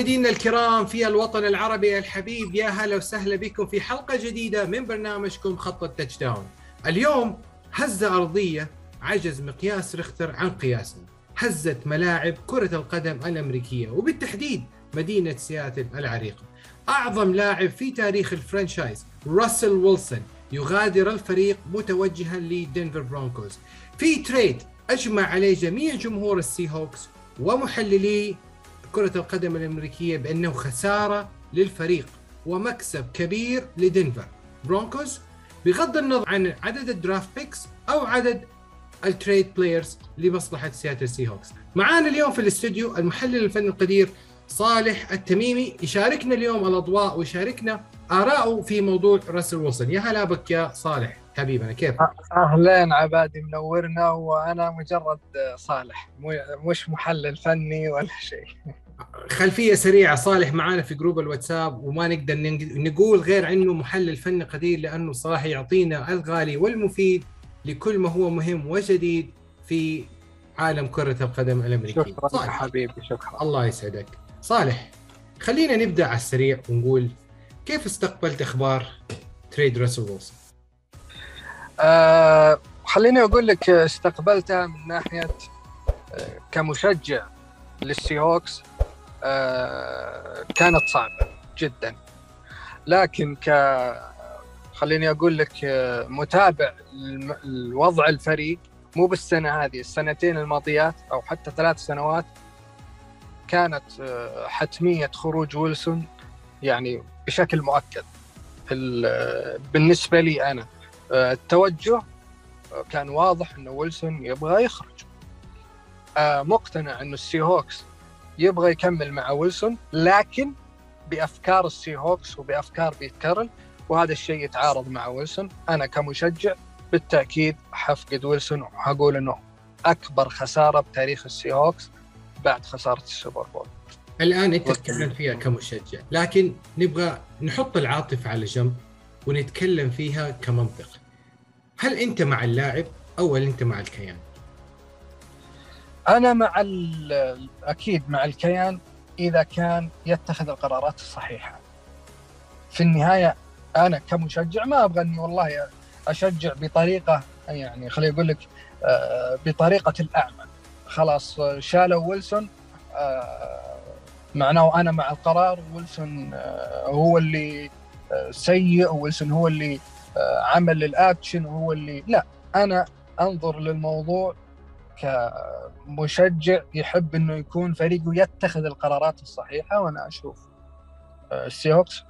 مشاهدينا الكرام في الوطن العربي الحبيب يا هلا وسهلا بكم في حلقة جديدة من برنامجكم خط ال touchdown. اليوم هزة أرضية عجز مقياس ريختر عن قياسها. هزت ملاعب كرة القدم الأمريكية وبالتحديد مدينة سياتل العريقة. أعظم لاعب في تاريخ ال franchise راسل ويلسون يغادر الفريق متوجها ل Denver Broncos. في trade أجمع عليه جميع جمهور ال Seahawks ومحللي كرة القدم الأمريكية بأنه خسارة للفريق ومكسب كبير لدنفر. Broncos بغض النظر عن عدد ال draft picks أو عدد ال trade players لمصلحة سياتل Seahawks معانا اليوم في الاستوديو المحلل الفني القدير صالح التميمي. يشاركنا اليوم الأضواء ويشاركنا آراءه في موضوع راسل ويلسون. يا هلا بك يا صالح. حبيبنا كيف؟ أهلين عبادي منورنا وأنا مجرد صالح. مش محلل فني ولا شيء. خلفية سريعة صالح معانا في جروب الواتساب وما نقدر نقول غير عنه محلل فني قدير لأنه صراحة يعطينا الغالي والمفيد لكل ما هو مهم وجديد في عالم كرة القدم الأمريكي. شكرا صالح. حبيبي شكرا. الله يسعدك. صالح خلينا نبدأ على السريع ونقول كيف استقبلت إخبار تريد راسل ويلسون آه خليني أقول لك استقبلتها من ناحية آه كمشجع للسيهوكس آه كانت صعبة جدا. لكن ك خليني أقول لك آه متابع الوضع الفريق مو بالسنة هذه السنتين الماضيات أو حتى ثلاث سنوات كانت آه حتمية خروج ويلسون يعني بشكل مؤكد. بالنسبة لي أنا. التوجه كان واضح إنه ويلسون يبغى يخرج. مقتنع إنه ال Seahawks يبغى يكمل مع ويلسون لكن بأفكار ال Seahawks وبأفكار بيت كارول وهذا الشيء يتعارض مع ويلسون. أنا كمشجع بالتأكيد حفقد ويلسون وحقول إنه أكبر خسارة بتاريخ ال Seahawks بعد خسارة ال Super Bowl. الآن أنت تتكلم فيها كمشجع لكن نبغى نحط العاطفة على جنب ونتكلم فيها كمنطق. هل أنت مع اللاعب أو هل أنت مع الكيان؟ أنا مع أكيد مع الكيان إذا كان يتخذ القرارات الصحيحة. في النهاية أنا كمشجع ما أبغى أني والله أشجع بطريقة يعني خليني أقول لك بطريقة الأعمى. خلاص شالوا ويلسون معناه أنا مع القرار ويلسون هو اللي سيء ويلسون هو اللي عمل الاكشن وهو اللي لا أنا أنظر للموضوع كمشجع يحب إنه يكون فريقه يتخذ القرارات الصحيحة وأنا أشوف ال Seahawks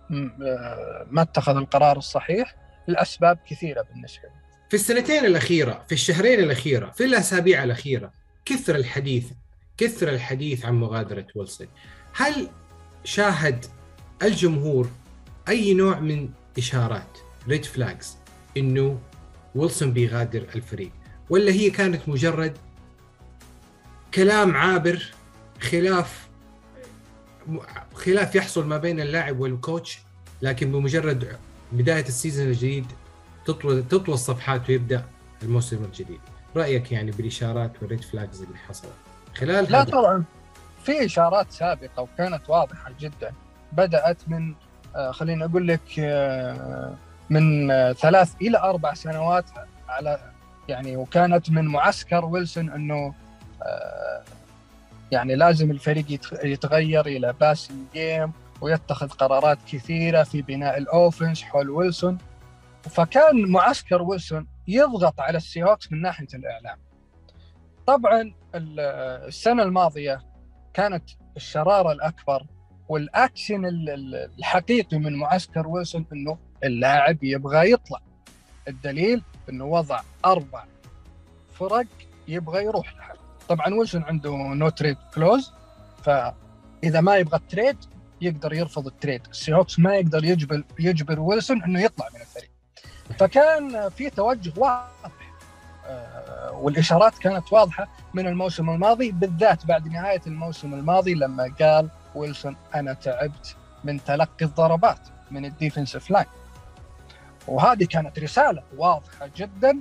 ما اتخذ القرار الصحيح لأسباب كثيرة بالنسبة لي. في السنتين الأخيرة، في الشهرين الأخيرة، في الأسابيع الأخيرة كثر الحديث كثر الحديث عن مغادرة ويلسون. هل شاهد الجمهور أي نوع من إشارات red flags إنه ويلسون بيغادر الفريق. ولا هي كانت مجرد كلام عابر خلاف خلاف يحصل ما بين اللاعب وال coach لكن بمجرد بداية ال season الجديد تطوى تطوى الصفحات ويبدأ الموسم الجديد. رأيك يعني بالإشارات وال red flags اللي حصلت خلال لا طبعا. في إشارات سابقة وكانت واضحة جدا بدأت من خليني أقول لك من ثلاث إلى أربع سنوات على يعني وكانت من معسكر ويلسون إنه يعني لازم الفريق يتغير إلى passing game ويتخذ قرارات كثيرة في بناء ال offense حول ويلسون. فكان معسكر ويلسون يضغط على السيهوكس من ناحية الإعلام. طبعا السنة الماضية كانت الشرارة الأكبر والاكشن الحقيقي من معسكر ويلسون إنه اللاعب يبغى يطلع. الدليل إنه وضع أربع فرق يبغى يروح لها. طبعا ويلسون عنده no-trade clause فإذا ما يبغى ال trade يقدر يرفض ال trade السيهوكس ما يقدر يجبر يجبر ويلسون إنه يطلع من الفريق. فكان في توجه واضح والإشارات كانت واضحة من الموسم الماضي بالذات بعد نهاية الموسم الماضي لما قال ويلسون أنا تعبت من تلقي الضربات من ال defensive line. وهذه كانت رسالة واضحة جدا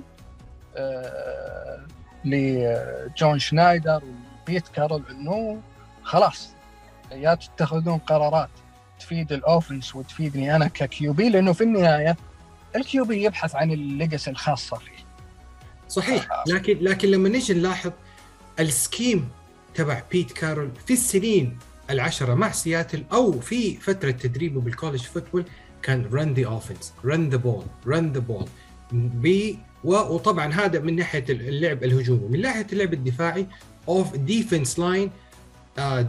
آه لجون شنايدر وبيت كارول إنه خلاص يا تتخذون قرارات تفيد ال offense وتفيدني أنا ك QB لأنه في النهاية ال QB يبحث عن ال legacy الخاصة فيه. صحيح. لكن لكن لما نيجي نلاحظ ال scheme تبع بيت كارول في السنين العشرة مع سياتل أو في فترة تدريبه بال college football كان run the offense run the ball run the ball وطبعا هذا من ناحية اللعب الهجومي من ناحية اللعب الدفاعي of defense line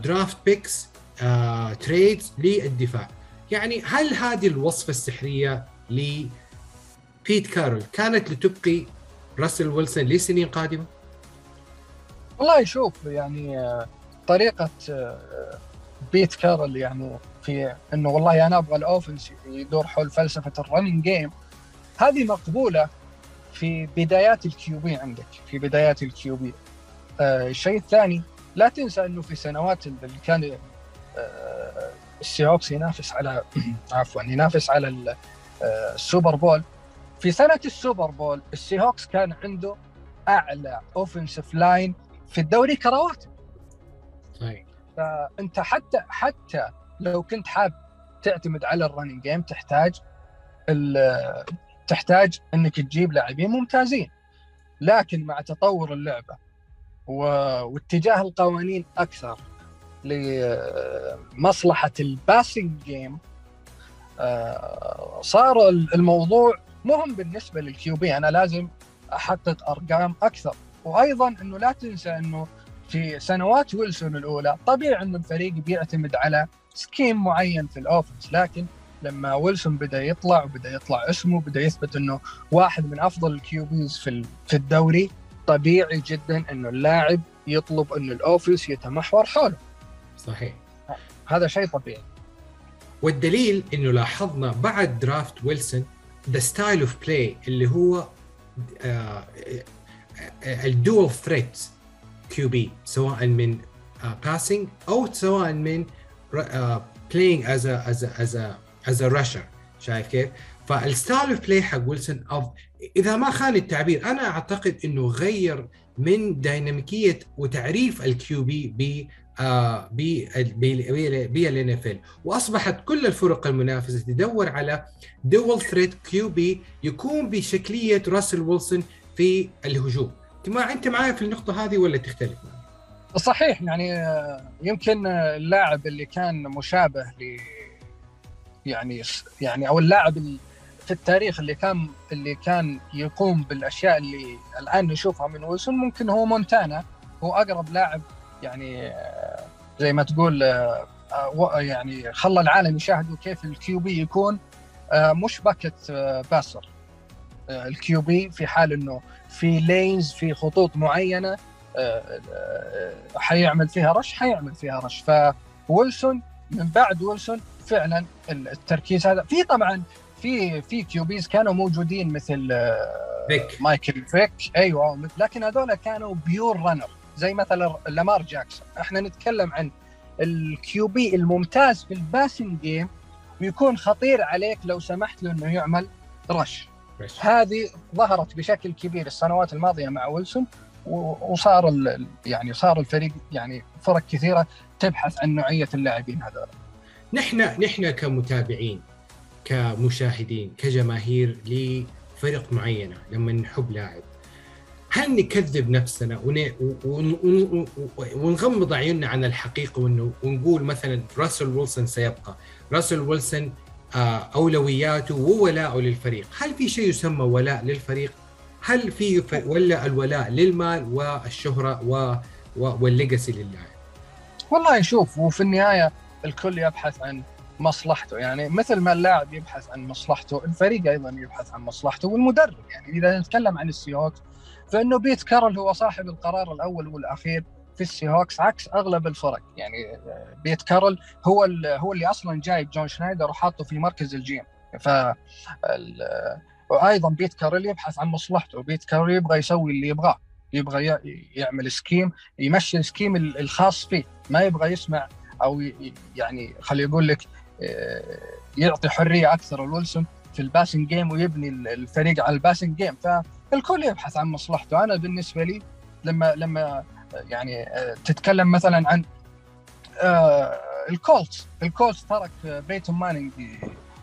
draft picks trades للدفاع يعني هل هذه الوصفة السحرية ل بيت كارول كانت لتبقي راسل ويلسون لسنين قادمة؟ والله شوف يعني آه، طريقة آه، بيت كارول يعني في إنه والله أنا أبغى ال offense يدور حول فلسفة ال running game هذه مقبولة في بدايات ال QB عندك في بدايات ال QB آه الشيء الثاني لا تنسى إنه في سنوات اللي كان آه السيهوكس ينافس على عفوا ينافس على آه، السوبر بول. في سنة السوبر بول السيهوكس كان عنده أعلى offensive line في الدوري ك رواتب. صحيح فأنت حتى حتى لو كنت حاب تعتمد على ال running game تحتاج تحتاج إنك تجيب لاعبين ممتازين. لكن مع تطور اللعبة واتجاه القوانين أكثر لمصلحه ال passing game آه، صار الموضوع مهم بالنسبة لل QB أنا لازم أحقق أرقام أكثر. وأيضا إنه لا تنسى إنه في سنوات ويلسون الأولى طبيعي انه الفريق بيعتمد على scheme معين في ال offense لكن لما ويلسون بدأ يطلع وبدأ يطلع اسمه بدأ يثبت إنه واحد من أفضل ال QBs في في الدوري طبيعي جدا إنه اللاعب يطلب انه ال offense يتمحور حوله. صحيح. هذا شيء طبيعي. والدليل إنه لاحظنا بعد draft ويلسون the style of play اللي هو ال dual threat QB سواء من passing uh, أو سواء من playing as as as as rusher شايف كيف؟ فال style of play حق ويلسون إذا ما خان التعبير أنا أعتقد إنه غير من ديناميكية وتعريف ال QB ب بال NFL وأصبحت كل الفرق المنافسة تدور على dual threat QB يكون بشكلية راسل ويلسون في الهجوم. ما أنت معايا في النقطة هذه ولا تختلف صحيح يعني آه، يمكن اللاعب اللي كان مشابه ل يعني يعني أو اللاعب في التاريخ اللي كان اللي كان يقوم بالأشياء اللي الآن نشوفها من ويلسون ممكن هو مونتانا هو أقرب لاعب يعني آه، زي ما تقول آه، يعني خلى العالم يشاهدوا كيف الكيو بي يكون مش pocket passer. ال QB في حال إنه في lanes في خطوط معينة آه، آه، حيعمل فيها rush حيعمل فيها rush فويلسون من بعد ويلسون فعلا التركيز هذا. في طبعا في في QBs كانوا موجودين مثل آه، فيك. مايكل فيك. أيوه لكن هذول كانوا pure runner زي مثلا لامار جاكسون. إحنا نتكلم عن ال QB الممتاز في ال passing game ويكون خطير عليك لو سمحت له إنه يعمل rush هذه ظهرت بشكل كبير السنوات الماضية مع ويلسون وصار يعني صار الفريق يعني فرق كثيرة تبحث عن نوعية اللاعبين هذول. نحن نحن كمتابعين كمشاهدين كجماهير لفرق معينة لما نحب لاعب هل نكذب نفسنا ونغمض عيوننا عن الحقيقة ونقول مثلا راسل ويلسون سيبقى راسل ويلسون أولوياته وولاءه للفريق، هل في شيء يسمى ولاء للفريق؟ هل في ولا الولاء للمال والشهرة و... والليجاسي للاعب؟ والله شوف وفي النهاية الكل يبحث عن مصلحته يعني مثل ما اللاعب يبحث عن مصلحته الفريق أيضا يبحث عن مصلحته والمدرب يعني إذا نتكلم عن السيوت فإنه بيت كارل هو صاحب القرار الأول والأخير في السيهوكس عكس أغلب الفرق. يعني بيت كارل هو هو اللي أصلا جايب جون شنايدر وحاطه في مركز ال GM. ف وأيضا بيت كارل يبحث عن مصلحته. بيت كارل يبغى يسوي اللي يبغاه. يبغى يعمل scheme يمشي ال scheme الخاص فيه. ما يبغى يسمع أو يعني خلي يقول لك آه، يعطي حرية أكثر لويلسون في ال passing game ويبني الفريق على ال passing game. فالكل يبحث عن مصلحته. أنا بالنسبة لي لما لما يعني آه، تتكلم مثلا عن آه، الكولتس. الكولتس ترك بيتون مانينج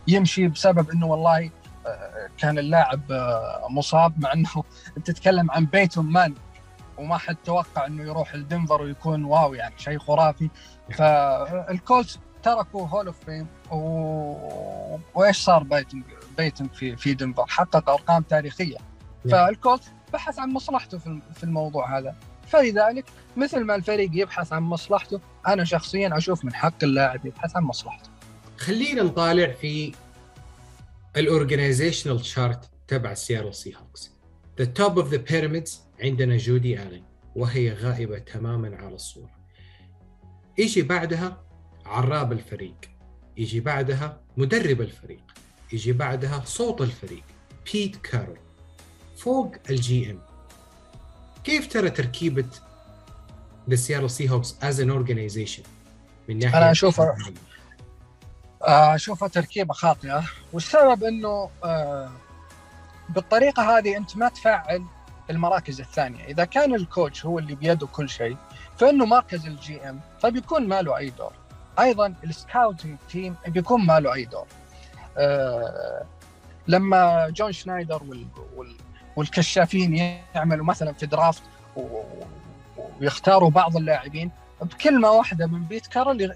يمشي بسبب إنه والله آه، كان اللاعب آه، مصاب مع إنه تتكلم عن بيتون مانينج وما حد توقع إنه يروح لدنفر ويكون wow يعني شيء خرافي. فالكولتس تركوا Hall of Fame و... وإيش صار بيتن بيتن في في دنفر؟ حقق أرقام تاريخية. فالكولت بحث عن مصلحته في الموضوع هذا. فلذلك مثل ما الفريق يبحث عن مصلحته أنا شخصيا أشوف من حق اللاعب يبحث عن مصلحته. خلينا نطالع في ال organizational chart تبع سياتل سي هوكس the top of the pyramids عندنا جودي الين وهي غائبة تماما على الصورة. يجي بعدها عراب الفريق يجي بعدها مدرب الفريق يجي بعدها صوت الفريق بيت كارول فوق ال GM كيف ترى تركيبة السياتل سي هوكس as an organization من ناحية أنا اشوفها أشوفها تركيبة خاطئة. والسبب إنه آه، بالطريقة هذه أنت ما تفعل المراكز الثانية. إذا كان ال coach هو اللي بيده كل شيء فإنه مركز ال GM فبيكون ما له أي دور. أيضا ال scouting team بيكون ما له أي دور. آه لما جون شنايدر وال وال والكشافين يعملوا مثلا في draft ويختاروا بعض اللاعبين بكلمه واحدة من بيت كارل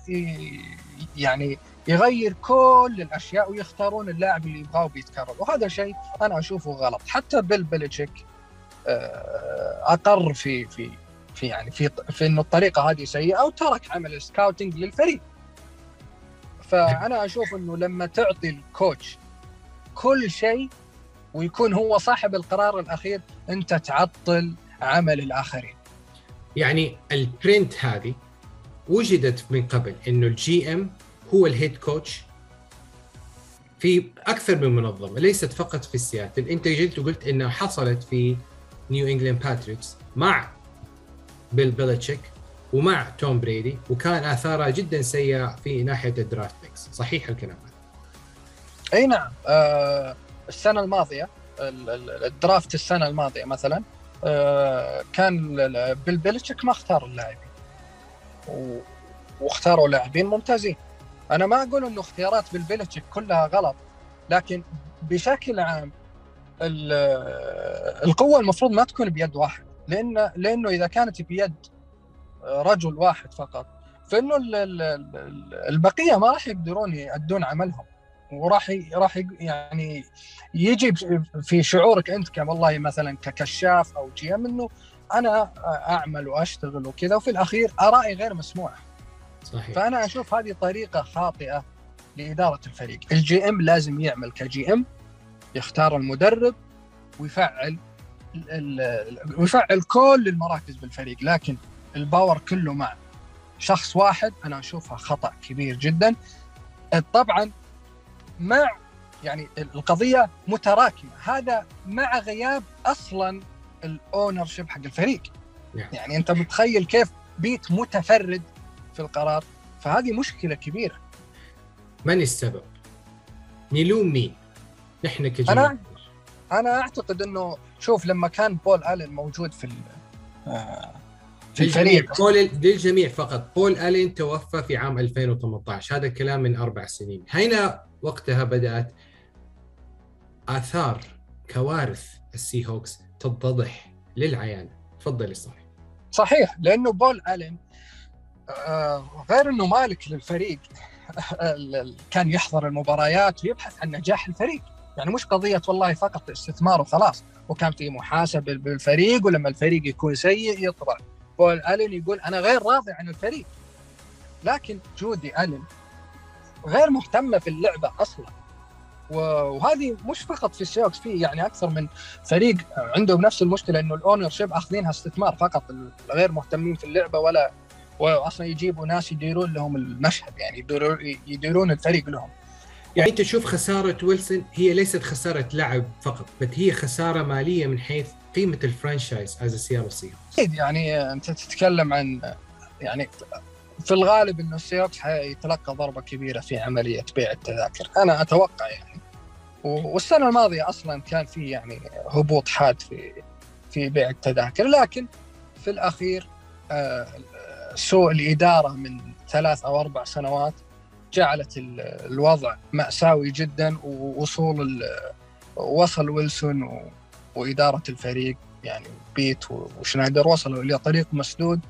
يعني يغير كل الأشياء ويختارون اللاعب اللي يبغاه بيت كارل وهذا شيء أنا أشوفه غلط. حتى بيل بيلتشيك آه، أقر في في في يعني في في إنه الطريقة هذه سيئة وترك عمل ال scouting للفريق. فأنا أشوف إنه لما تعطي ال coach كل شيء ويكون هو صاحب القرار الأخير أنت تعطل عمل الآخرين. يعني ال pattern هذه وجدت من قبل إنه ال GM هو ال head coach في أكثر من منظمة ليست فقط في سياتل. أنت جيت وقلت إنها حصلت في نيو انجلاند باتريوتس مع بيل بيلتشيك ومع توم بريدي وكان آثارها جدا سيئة في ناحية ال draft picks صحيح الكلام هذا؟ أي نعم. آه السنة الماضية ال draft السنة الماضية مثلا آه كان بيل ما اختار اللاعبين. واختاروا لاعبين ممتازين. أنا ما أقول إنه اختيارات بيل كلها غلط لكن بشكل عام القوة المفروض ما تكون بيد واحد. لأن لأنه إذا كانت بيد رجل واحد فقط فإنه البقية ما راح يقدرون يؤدون عملهم. وراح راح يعني يجي في شعورك انت كوالله مثلا ككشاف أو جي إم إنه أنا أعمل وأشتغل وكذا وفي الأخير آرائي غير مسموعه صحيح. فأنا أشوف هذه طريقة خاطئة لإدارة الفريق. ال GM لازم يعمل ك GM يختار المدرب ويفعل ويفعل كل المراكز بالفريق لكن ال power كله مع شخص واحد أنا اشوفها خطأ كبير جدا. طبعا مع يعني القضية متراكمة. هذا مع غياب أصلا ال ownership حق الفريق. نعم. يعني أنت متخيل كيف بيت متفرد في القرار؟ فهذه مشكلة كبيرة. من السبب؟ نلوم مين؟ نحن كجمهور. أنا أنا أعتقد إنه شوف لما كان بول ألين موجود في آه، في الفريق. بول للجميع فقط. بول ألين توفى في عام 2018 هذا الكلام من أربع سنين. هنا وقتها بدأت آثار كوارث السي هوكس تتضح للعيان. تفضل صحيح صحيح لأنه بول ألين آه، غير إنه مالك للفريق كان يحضر المباريات ويبحث عن نجاح الفريق. يعني مش قضية والله فقط استثمار وخلاص وكان في محاسبه بالفريق ولما الفريق يكون سيء يطلع بول ألين يقول أنا غير راضي عن الفريق. لكن جودي ألين غير مهتمه في اللعبة أصلا. وهذه مش فقط في السيهوكس في يعني أكثر من فريق عندهم نفس المشكلة إنه ال ownership أخذينها استثمار فقط غير مهتمين في اللعبة ولا واصلا يجيبوا ناس يديرون لهم المشهد يعني يديرون الفريق لهم. يعني أنت تشوف خسارة ويلسون هي ليست خسارة لاعب فقط بل هي خسارة مالية من حيث قيمة ال franchise as سياتل سي أكيد يعني أنت تتكلم عن يعني في الغالب إنه السيوكس حيتلقى ضربة كبيرة في عملية بيع التذاكر. أنا أتوقع يعني. والسنة الماضية أصلا كان في يعني هبوط حاد في في بيع التذاكر. لكن في الأخير آه، سوء الإدارة من ثلاث أو أربع سنوات جعلت الوضع مأساوي جدا ووصول وصل ويلسون وإدارة الفريق يعني بيت وشنايدر وصلوا إلى طريق مسدود.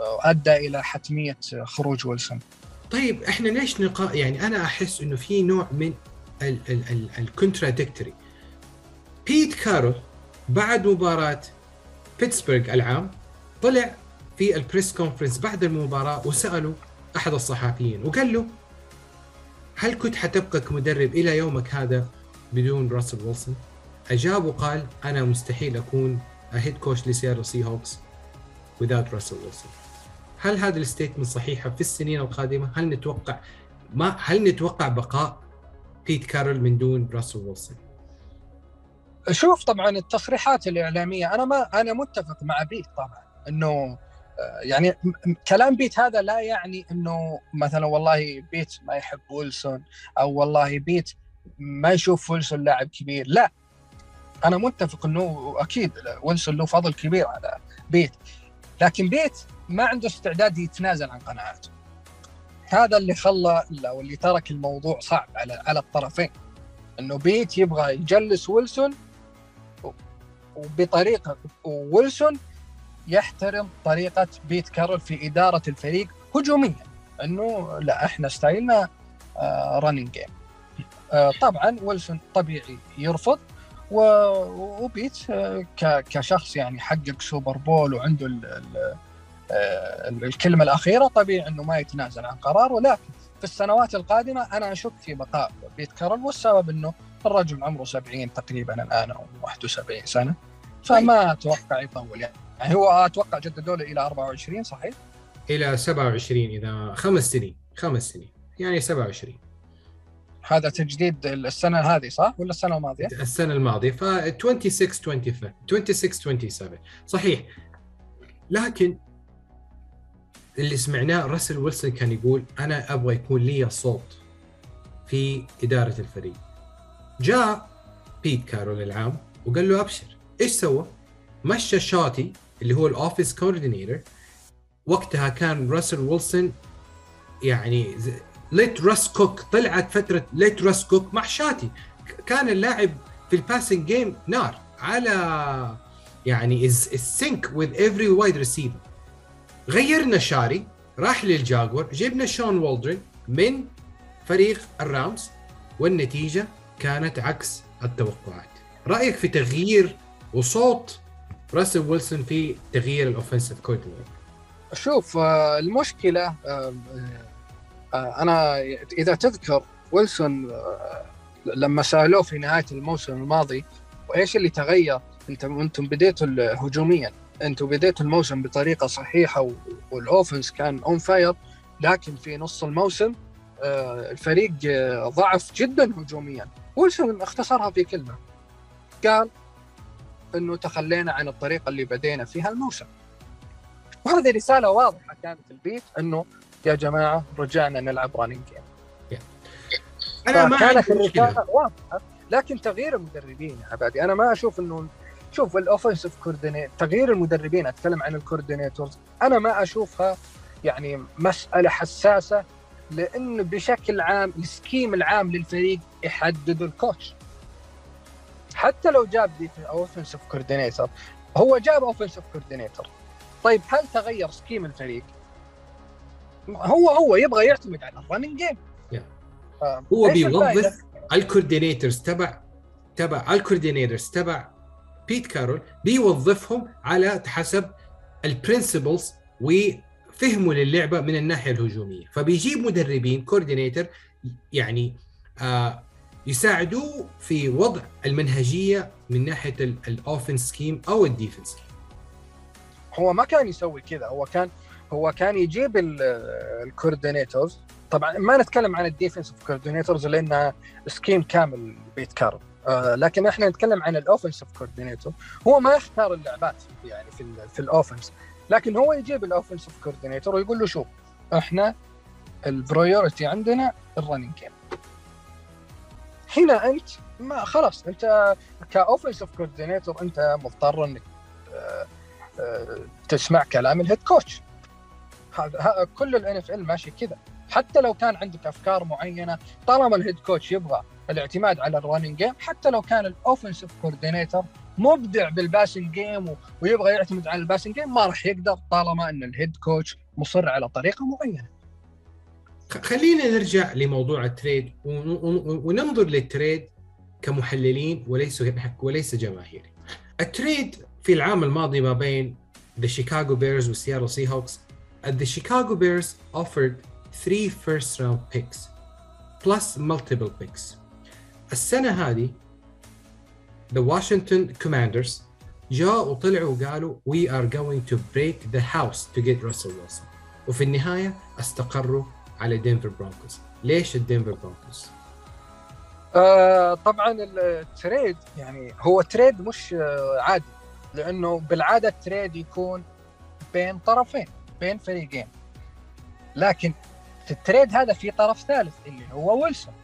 أدى إلى حتمية خروج ويلسون. طيب إحنا ليش نقا يعني أنا أحس إنه في نوع من ال contradictory بيت كارول بعد مباراة بيتسبرغ العام طلع في ال press conference بعد المباراة وسألوا أحد الصحفيين وقال له هل كنت حتبقى كمدرب إلى يومك هذا بدون راسل ويلسون؟ أجاب وقال أنا مستحيل أكون head coach لسياتل سي هوكس without راسل ويلسون. هل هذا ال statement صحيحه في السنين القادمة؟ هل نتوقع ما هل نتوقع بقاء بيت كارول من دون راسل ويلسون؟ شوف طبعا التصريحات الإعلامية أنا ما أنا متفق مع بيت طبعا إنه يعني كلام بيت هذا لا يعني إنه مثلا والله بيت ما يحب ويلسون أو والله بيت ما يشوف ويلسون لاعب كبير لا أنا متفق إنه أكيد ويلسون له فضل كبير على بيت لكن بيت ما عنده استعداد يتنازل عن قناعاته. هذا اللي خلى أو اللي ترك الموضوع صعب على على الطرفين. إنه بيت يبغى يجلس ويلسون وبطريقه ويلسون يحترم طريقة بيت كارول في إدارة الفريق هجوميا. إنه لا إحنا ستايلنا running game طبعا ويلسون طبيعي يرفض وبيت آه، كشخص يعني حقق Super Bowl وعنده آه، الكلمة الأخيرة طبيعي إنه ما يتنازل عن قراره ولكن في السنوات القادمة أنا أشك في بقاء بيت كارول والسبب إنه الرجل عمره 70 تقريبا الآن أو 71 سنة. فما طيب. أتوقع يطول يعني. هو أتوقع جددوا له إلى 24 صحيح؟ إلى 27 إذا خمس سنين خمس سنين. يعني 27 هذا تجديد السنة هذه صح؟ ولا السنة الماضية؟ السنة الماضية. ف 26 27 26 27 صحيح. لكن اللي سمعناه راسل ويلسون كان يقول أنا أبغى يكون لي صوت في إدارة الفريق. جاء بيت كارول العام وقال له أبشر. إيش سوى؟ مشى شاتي اللي هو ال offensive coordinator وقتها كان راسل ويلسون يعني let Russ cook طلعت فترة let Russ cook مع شاتي. كان اللاعب في ال passing game نار على يعني in sync with every wide receiver غيرنا شاتي راح للجاكوارز جبنا شين والدرون من فريق الرامز والنتيجة كانت عكس التوقعات. رأيك في تغيير وصوت راسل ويلسون في تغيير ال offensive coordinator شوف آه، المشكلة آه، آه، أنا إذا تذكر ويلسون لما سألوه في نهاية الموسم الماضي وإيش اللي تغير؟ أنتم بديتوا هجوميا. أنتم بديتوا الموسم بطريقة صحيحة وال offense كان on fire لكن في نص الموسم آه، الفريق ضعف جدا هجوميا. ويلسون اختصرها في كلمة. قال إنه تخلينا عن الطريقة اللي بدينا فيها الموسم. وهذه رسالة واضحة كانت لبيت إنه يا جماعة رجعنا نلعب running game أنا ما كانت الرسالة واضحة لكن تغيير المدربين يا عبادي أنا ما أشوف إنه شوف ال offensive coordinate تغيير المدربين أتكلم عن ال coordinators أنا ما أشوفها يعني مسألة حساسة لأنه بشكل عام ال scheme العام للفريق يحدد ال coach حتى لو جاب offensive coordinator هو جاب offensive coordinator طيب هل تغير scheme الفريق؟ هو هو يبغى يعتمد على ال running game هو بيوظف ال coordinators تبع تبع ال coordinators تبع بيت كارول بيوظفهم على حسب ال principles وفهمه للعبة من الناحية الهجومية. فبيجيب مدربين coordinator يعني آه يساعدوه في وضع المنهجية من ناحية ال offense scheme أو ال defense هو ما كان يسوي كذا هو كان هو كان يجيب ال coordinators طبعا ما نتكلم عن ال defensive coordinators لانها scheme كامل بيت كارول آه لكن إحنا نتكلم عن ال offensive coordinator هو ما يختار اللعبات يعني في في ال offense لكن هو يجيب ال offensive coordinator ويقول له شوف إحنا ال priority عندنا ال running game هنا انت ما خلاص انت ك offensive coordinator انت مضطر انك آه، آه، تسمع كلام ال head coach هذا كل ال NFL ماشي كذا. حتى لو كان عندك أفكار معينة طالما ال head coach يبغى الاعتماد على ال running game حتى لو كان ال offensive coordinator مبدع بال passing game ويبغى يعتمد على ال passing game ما راح يقدر طالما إن ال head coach مصر على طريقة معينة. خلينا نرجع لموضوع ال trade وننظر لل trade كمحللين وليس وليس جماهير. ال trade في العام الماضي ما بين the Chicago Bears والسياتل سيهوكس the Chicago Bears offered three first round picks plus multiple picks. السنة هذه the Washington Commanders جاءوا وطلعوا وقالوا we are going to break the house to get Russell Wilson. وفي النهاية استقروا على دينفر برونكوز ليش الدينفر برونكوز؟ آه طبعا ال trade يعني هو trade مش آه عادي. لأنه بالعادة ال trade يكون بين طرفين بين فريقين. لكن في ال trade هذا في طرف ثالث اللي هو ويلسون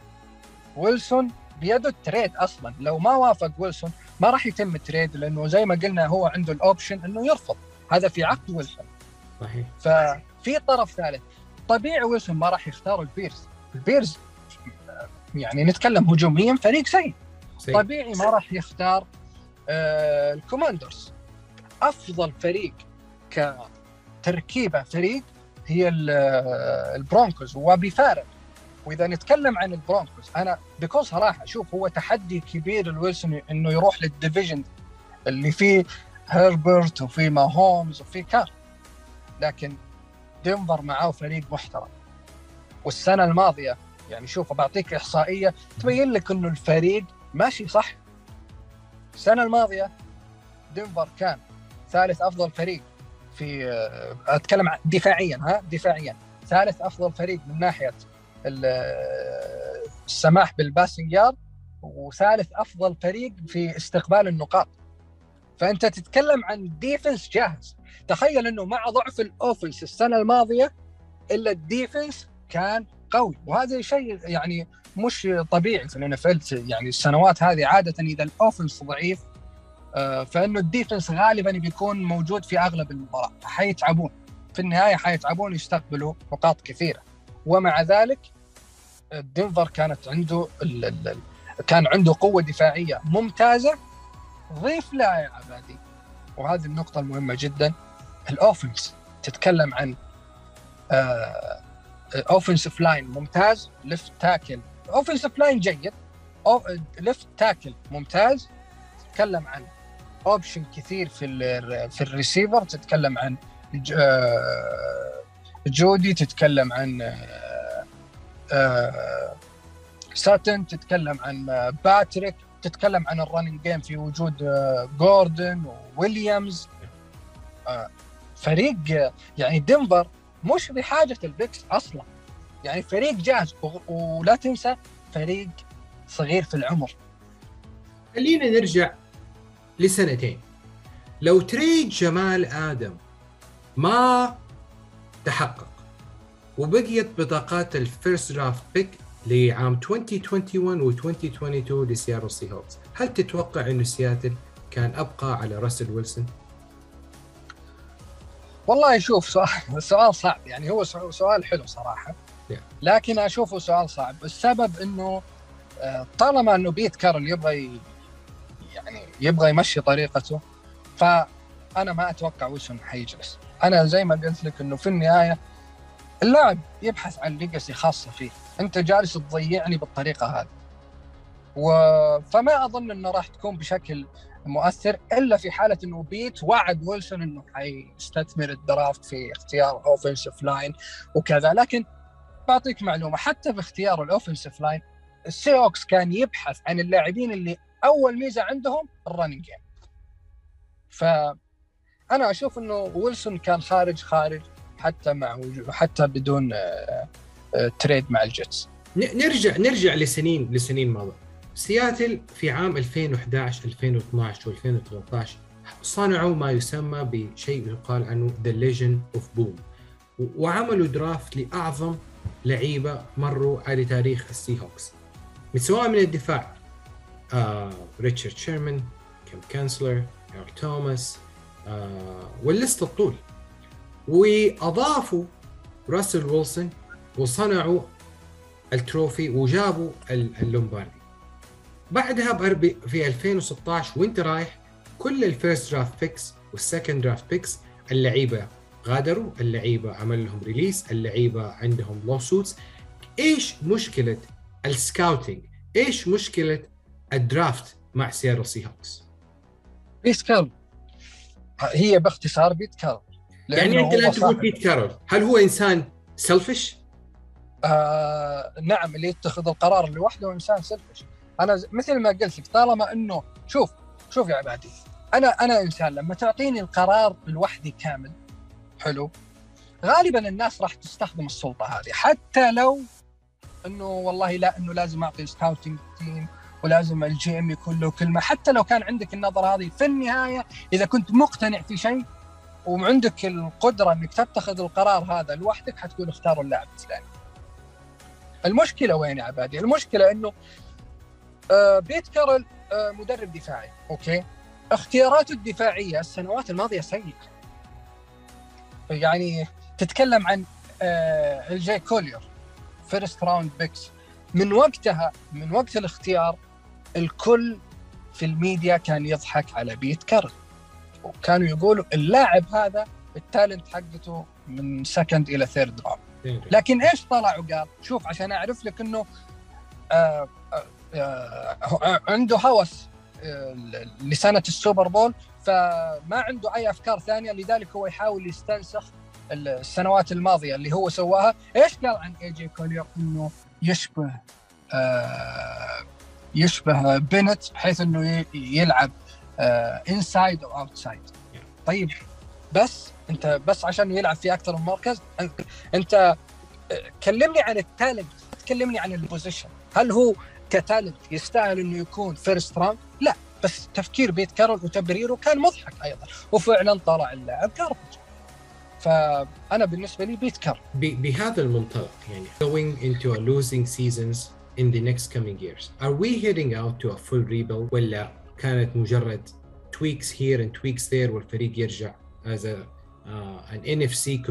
ويلسون بيده ال trade أصلا. لو ما وافق ويلسون ما راح يتم ال trade لأنه زي ما قلنا هو عنده ال option إنه يرفض. هذا في عقد ويلسون. صحيح. ففي طرف ثالث طبيعي ويلسون ما راح يختار البيرز. البيرز يعني نتكلم هجوميا فريق سيء. طبيعي ما راح يختار آه الكوماندرز. أفضل فريق كتركيبة فريق هي البرونكوز. وبفارق وإذا نتكلم عن البرونكوز أنا بكل صراحة أشوف هو تحدي كبير لويلسون إنه يروح لل division اللي فيه هيربرت وفي ماهومز وفي كار لكن دنفر معاه فريق محترم. والسنة الماضية يعني شوف بعطيك إحصائية تبين لك إنه الفريق ماشي صح. السنة الماضية دنفر كان ثالث أفضل فريق في أتكلم دفاعيا ها؟ دفاعيا. ثالث أفضل فريق من ناحية السماح بال passing yard وثالث أفضل فريق في استقبال النقاط. فأنت تتكلم عن defense جاهز. تخيل إنه مع ضعف ال offense السنة الماضية إلا ال defense كان قوي. وهذا شيء يعني مش طبيعي في الان يعني السنوات هذه عادة إذا ال offense ضعيف آه، فإنه ال defense غالبا بيكون موجود في أغلب المباراة. حيتعبون. في النهاية حيتعبون يستقبلوا نقاط كثيرة. ومع ذلك دنفر كانت عنده ال ال كان عنده قوة دفاعية ممتازة. ضيف لها يا عبادي. وهذه النقطة المهمة جدا. ال offense تتكلم عن offensive line ممتاز left tackle. offensive line جيد. left tackle ممتاز. تتكلم عن option كثير في في الريسيفر تتكلم عن آه، جودي تتكلم عن ساتون آه، تتكلم عن باتريك تتكلم عن الرننج جيم في وجود جوردن وويليامز. فريق يعني دنفر مش بحاجة البيكس أصلا. يعني فريق جاهز ولا تنسى فريق صغير في العمر. خلينا نرجع لسنتين. لو تريد جمال آدم ما تحقق. وبقيت بطاقات الفيرست درافت بيك لعام 2021 و 2022 لسياتل سي هوكس هل تتوقع انه سياتل كان أبقى على راسل ويلسون؟ والله شوف سؤال سؤال صعب. يعني هو سؤال حلو صراحة. لكن أشوفه سؤال صعب. السبب إنه آه، طالما إنه بيت كارول يبغى يعني يبغى يمشي طريقته فأنا ما أتوقع ويلسون حيجلس. أنا زي ما قلت لك إنه في النهاية اللاعب يبحث عن legacy خاصة فيه. أنت جالس تضيعني بالطريقة هذه. و... فما أظن إنه راح تكون بشكل مؤثر إلا في حالة إنه بيت وعد ويلسون إنه حيستثمر ال draft في اختيار offensive line وكذا. لكن بعطيك معلومة حتى في اختيار الاوفنسيف لاين السيوكس كان يبحث عن اللاعبين اللي أول ميزة عندهم ال running game فانا أشوف إنه ويلسون كان خارج خارج حتى مع حتى بدون trade آه، آه، مع الجتس. نرجع نرجع لسنين لسنين ماضيه سياتل في عام 2011 2012 و2013 صنعوا ما يسمى بشيء يقال عنه The Legion of Boom وعملوا draft لأعظم لعيبة مروا على تاريخ السي هوكس سواء من الدفاع آه، ريتشارد شيرمان كام تشانسلر ايرل توماس وال list تطول. وأضافوا راسل ويلسون وصنعوا ال trophy وجابوا ال- اللومباردي. بعدها في 2016 وانت رايح كل ال first draft picks وال second draft picks اللعيبة غادروا اللعيبة عمل لهم release اللعيبة عندهم lawsuits إيش مشكلة ال scouting؟ إيش مشكلة ال draft مع سياتل سي هوكس كارول هي باختصار بيت كارول يعني أنت لا تقول بيت كارول هل هو إنسان selfish آه نعم اللي يتخذ القرار لوحده إنسان selfish أنا مثل ما قلت لك طالما إنه شوف شوف يا عبادي أنا أنا إنسان لما تعطيني القرار لوحدي كامل حلو غالبا الناس راح تستخدم السلطة هذه حتى لو إنه والله لا إنه لازم أعطي scouting team ولازم ال GM يكون له كلمه حتى لو كان عندك النظرة هذه في النهاية إذا كنت مقتنع في شيء وعندك القدرة إنك تتخذ القرار هذا لوحدك حتقول اختاروا اللاعب الفلاني. المشكلة وين يا عبادي؟ المشكلة إنه آه، بيت كارول آه، مدرب دفاعي، okay؟ اختياراته الدفاعية السنوات الماضية سيئة. يعني تتكلم عن آه، ال جي كولير first round picks من وقتها من وقت الاختيار الكل في الميديا كان يضحك على بيت كارول وكانوا يقولوا اللاعب هذا ال talent حقته من second إلى third round لكن إيش طلع وقال؟ شوف عشان أعرف لك إنه آه آه آه عنده هوس آه لسنة السوبر بول فما عنده أي أفكار ثانية. لذلك هو يحاول يستنسخ السنوات الماضية اللي هو سواها، إيش قال عن ال جي كولير؟ إنه يشبه آه يشبه بينيت بحيث إنه يلعب inside أو outside. طيب بس أنت بس عشان يلعب في أكثر من مركز أنت كلمني عن ال talent تكلمني عن ال position هل هو ك talent يستاهل إنه يكون first round؟ لا بس تفكير بيت كارول وتبريره كان مضحك أيضا وفعلا طلع اللاعب garbage فأنا بالنسبة لي بيت كارول بهذا المنطلق يعني going into a losing seasons in the next coming years. Are we heading out to a full rebuild? ولا كانت مجرد tweaks here and tweaks there والفريق يرجع as a uh, an NFC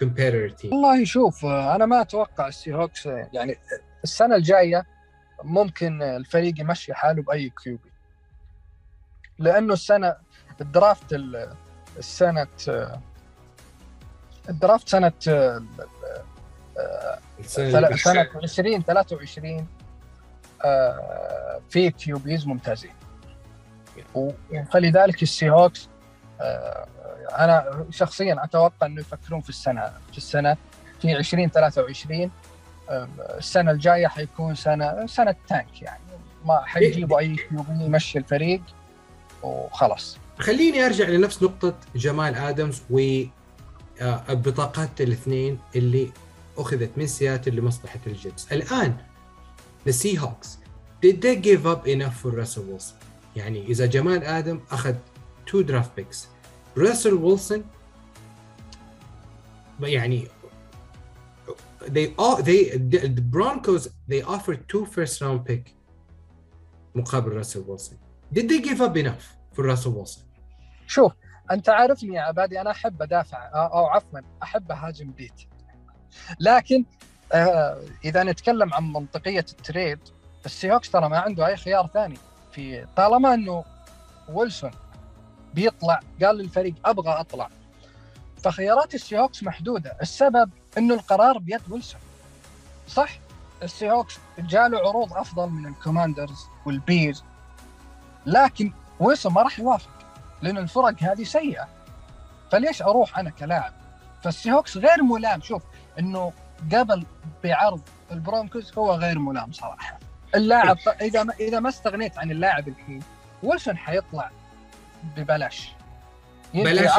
competitor team والله شوف أنا ما أتوقع السي هوكس يعني السنة الجاية ممكن الفريق يمشي حاله بأي QB. لأنه السنة ال draft السنة ال draft سنة سنة 20 23 في QBs ممتازين. فلذلك ال Seahawks أنا شخصيا أتوقع إنه يفكرون في السنة في السنة في 2023 السنة الجاية حيكون سنة سنة tank يعني. ما حيجيبوا أي QB يمشي الفريق وخلاص. خليني أرجع لنفس نقطة جمال آدمز وبطاقات الاثنين اللي اخذت من سياتل لمصلحه ال Jets الان the Seahawks did they give up enough for Russell Wilson يعني اذا جمال آدم اخذ two draft picks راسل ويلسون يعني they all they the, Broncos they offered two first round pick مقابل راسل ويلسون did they give up enough for راسل ويلسون شوف انت عارفني يا عبادي أنا احب ادافع أو عفوا احب اهاجم بيت لكن آه إذا نتكلم عن منطقية ال trade ال Seahawks ترى ما عنده أي خيار ثاني. في طالما إنه ويلسون بيطلع قال للفريق أبغى أطلع فخيارات ال Seahawks محدودة. السبب إنه القرار بيد ويلسون صح؟ ال Seahawks جاله عروض أفضل من ال Commanders وال Bears لكن ويلسون ما راح يوافق لأن الفرق هذه سيئة. فليش أروح أنا كلاعب؟ فال Seahawks غير ملام. شوف إنه قبل بعرض ال Broncos هو غير ملام صراحة. اللاعب إذا ما إذا ما استغنيت عن اللاعب الحين ويلسون حيطلع ببلاش؟ بلاش.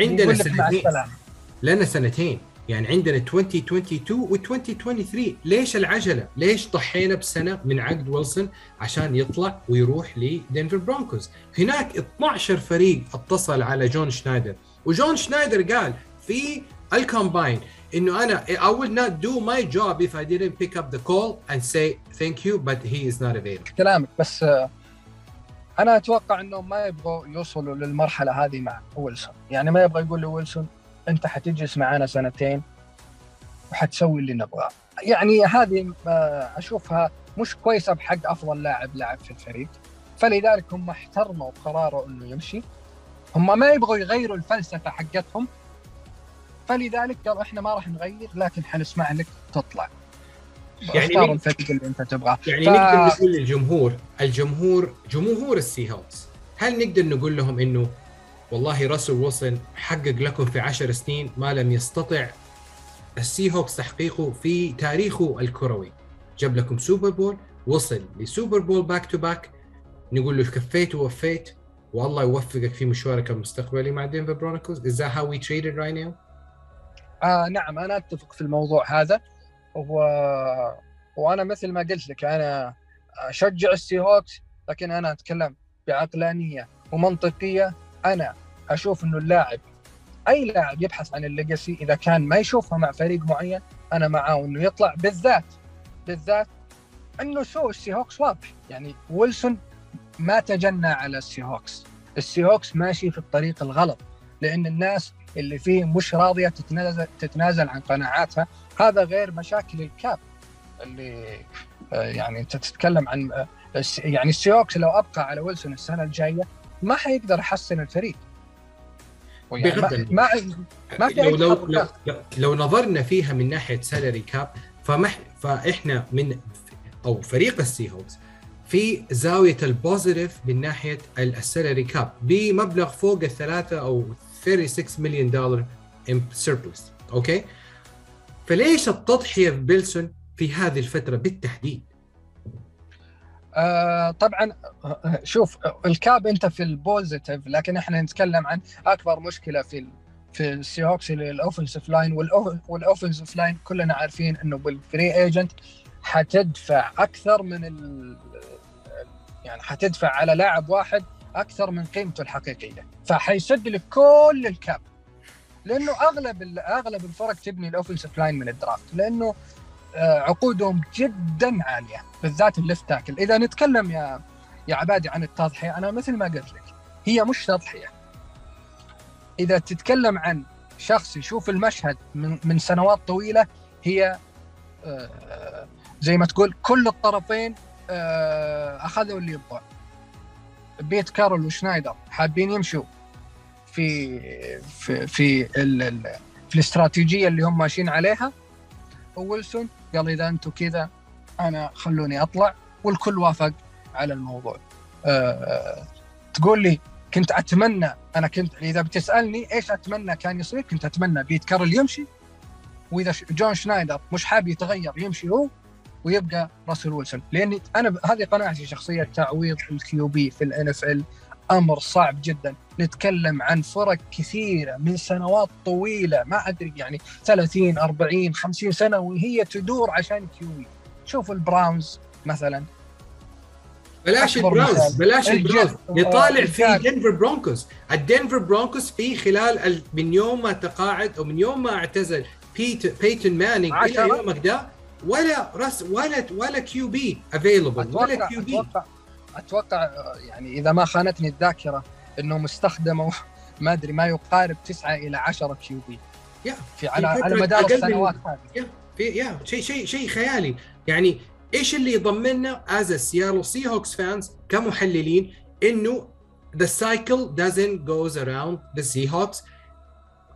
عندنا سنتين. لنا سنتين. يعني عندنا 2022 و 2023 ليش العجلة؟ ليش ضحينا بسنة من عقد ويلسون عشان يطلع ويروح ل Denver Broncos؟ هناك 12 فريق اتصل على جون شنايدر. وجون شنايدر قال في ال combine إنه أنا I will not do my job if I didn't pick up the call and say thank you but he is not available. كلامك بس أنا أتوقع انهم ما يبغوا يوصلوا للمرحلة هذه مع ويلسون. يعني ما يبغى يقول لويلسون أنت حتجلس معنا سنتين وحتسوي اللي نبغاه. يعني هذه أشوفها مش كويسة بحق أفضل لاعب لعب في الفريق. فلذلك هم احترموا قراره إنه يمشي. هم ما يبغوا يغيروا الفلسفة حقتهم. فلذلك قالوا إحنا ما راح نغير لكن حنسمع لك تطلع. يعني اختار الفريق اللي أنت تبغاه. يعني ف... نقدر نقول للجمهور الجمهور جمهور ال Seahawks هل نقدر نقول لهم إنه والله راسل ويلسون حقق لكم في عشر سنين ما لم يستطع ال Seahawks تحقيقه في تاريخه الكروي؟ جاب لكم Super Bowl وصل ل Super Bowl back to back نقول له كفيت ووفيت والله يوفقك في مشوارك المستقبلي مع Denver Broncos is that how we traded right now آه نعم أنا أتفق في الموضوع هذا. و... وأنا مثل ما قلت لك أنا أشجع ال Seahawks لكن أنا أتكلم بعقلانية ومنطقية. أنا أشوف إنه اللاعب أي لاعب يبحث عن ال legacy إذا كان ما يشوفها مع فريق معين أنا معاه إنه يطلع. بالذات بالذات إنه سوء ال Seahawks واضح. يعني ويلسون ما تجنى على ال Seahawks ال Seahawks ماشي في الطريق الغلط لأن الناس اللي فيه مش راضية تتنازل تتنازل عن قناعاتها. هذا غير مشاكل ال cap اللي آه، يعني أنت تتكلم عن آه، يعني ال Seahawks لو أبقى على ويلسون السنة الجاية ما حيقدر يحسن الفريق. يعني ما ما, ما في لو, لو, لو, لو نظرنا فيها من ناحية salary cap فما فإحنا من أو فريق ال Seahawks في زاوية ال positive من ناحية ال salary cap بمبلغ فوق الثلاثة أو 36 مليون دولار surplus okay فليش التضحية بويلسون في هذه الفترة بالتحديد؟ آه طبعا شوف ال cap أنت في ال positive لكن إحنا نتكلم عن أكبر مشكلة في في ال Seahawks ال offensive line وال offensive line كلنا عارفين إنه بال free agent حتدفع أكثر من يعني حتدفع على لاعب واحد أكثر من قيمته الحقيقية. فحيسد لك كل ال cap. لأنه أغلب أغلب الفرق تبني ال offensive line من ال draft. لأنه آه، عقودهم جدا عالية. بالذات ال left tackle. إذا نتكلم يا يا عبادي عن التضحية أنا مثل ما قلت لك هي مش تضحية. إذا تتكلم عن شخص يشوف المشهد من من سنوات طويلة هي آه، زي ما تقول كل الطرفين آه، أخذوا اللي يبغى بيت كارول وشنايدر حابين يمشوا في في في, ال ال في الاستراتيجية اللي هم ماشيين عليها. وويلسون قال إذا أنتم كذا أنا خلوني أطلع والكل وافق على الموضوع. أه تقول لي كنت أتمنى أنا كنت إذا بتسألني إيش أتمنى كان يصير كنت أتمنى بيت كارل يمشي. وإذا جون شنايدر مش حاب يتغير يمشي هو ويبقى راسل ويلسون. لأني أنا هذه قناعتي الشخصيه تعويض ال QB في ال NFL أمر صعب جدا. نتكلم عن فرق كثيرة من سنوات طويلة ما أدري يعني 30 40 50 سنة وهي تدور عشان QB شوف ال Browns مثلا. بلاش ال Browns بلاش ال Browns. نطالع في Denver Broncos ال Denver Broncos في خلال من يوم ما تقاعد أو من يوم ما اعتزل بيت بيتن مانينج إلى يومك ده ولا رس ولا ولا QB available ولا QB أتوقع أتوقع يعني إذا ما خانتني الذاكرة انهم استخدموا ما أدري ما يقارب 9 إلى 10 QB في على على مدار السنوات هذه. يا في يا شيء شيء شيء خيالي. يعني إيش اللي يضمننا as Seattle Seahawks fans كمحللين؟ إنه the cycle doesn't goes around the Seahawks.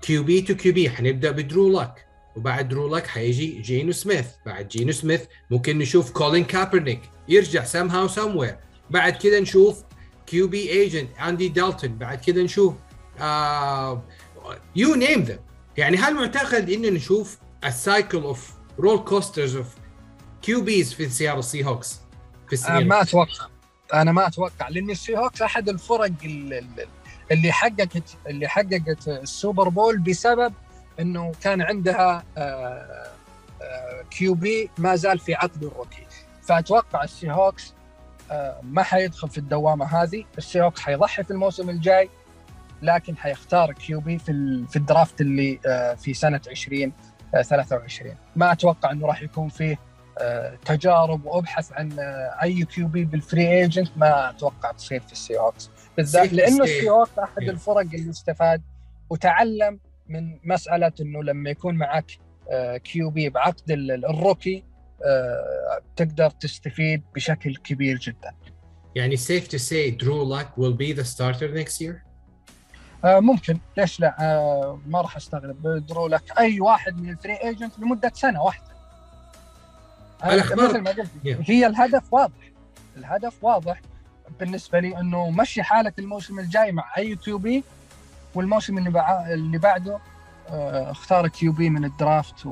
QB to QB حنبدأ بدرو لاك وبعد درو لاك حيجي جينو سميث. بعد جينو سميث ممكن نشوف كولين كابرنيك يرجع somehow somewhere بعد كذا نشوف QB agent اندي دالتون بعد كذا نشوف you name them يعني هل معتقد انه نشوف ال cycle of roller coasters of QBs في Seattle Seahawks في السنين أنا ما أتوقع أنا ما أتوقع لأن ال Seahawks أحد الفرق اللي حققت اللي حققت ال Super Bowl بسبب إنه كان عندها QB ما زال في عقد ال rookie. فأتوقع ال Seahawks ما حيدخل في الدوامة هذه. ال Seahawks حيضحي في الموسم الجاي لكن حيختار QB في في ال draft اللي في سنة 20 23 ما أتوقع إنه راح يكون فيه تجارب وأبحث عن أي QB بال free agent ما أتوقع تصير في ال Seahawks. بالذات لأنه ال Seahawks أحد الفرق اللي استفاد وتعلم من مسألة إنه لما يكون معك QB بعقد ال rookie تقدر تستفيد بشكل كبير جدا. يعني safe to say Drew Lock will be the starter next year ممكن. ليش لا؟ ما راح أستغرب. درو لاك أي واحد من ال free agent لمدة سنة واحدة. مثل ما قلت هي الهدف واضح. الهدف واضح بالنسبة لي إنه مشي حالك الموسم الجاي مع أي QB والموسم اللي. اللي بعده آه، اختار QB من ال draft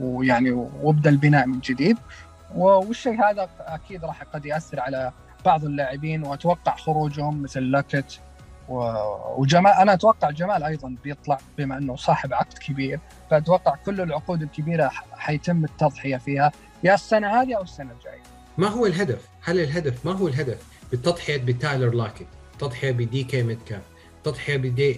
ويعني وابدأ البناء من جديد والشيء هذا أكيد راح قد يأثر على بعض اللاعبين وأتوقع خروجهم مثل لاكت وجمال أنا أتوقع جمال أيضا بيطلع بما أنه صاحب عقد كبير فأتوقع كل العقود الكبيرة حيتم التضحية فيها يا السنة هذه أو السنة الجاية. ما هو الهدف؟ هل الهدف ما هو الهدف بالتضحيه بتايلر لاكيت، تضحية ب DK Metcalf، تضحيه بدي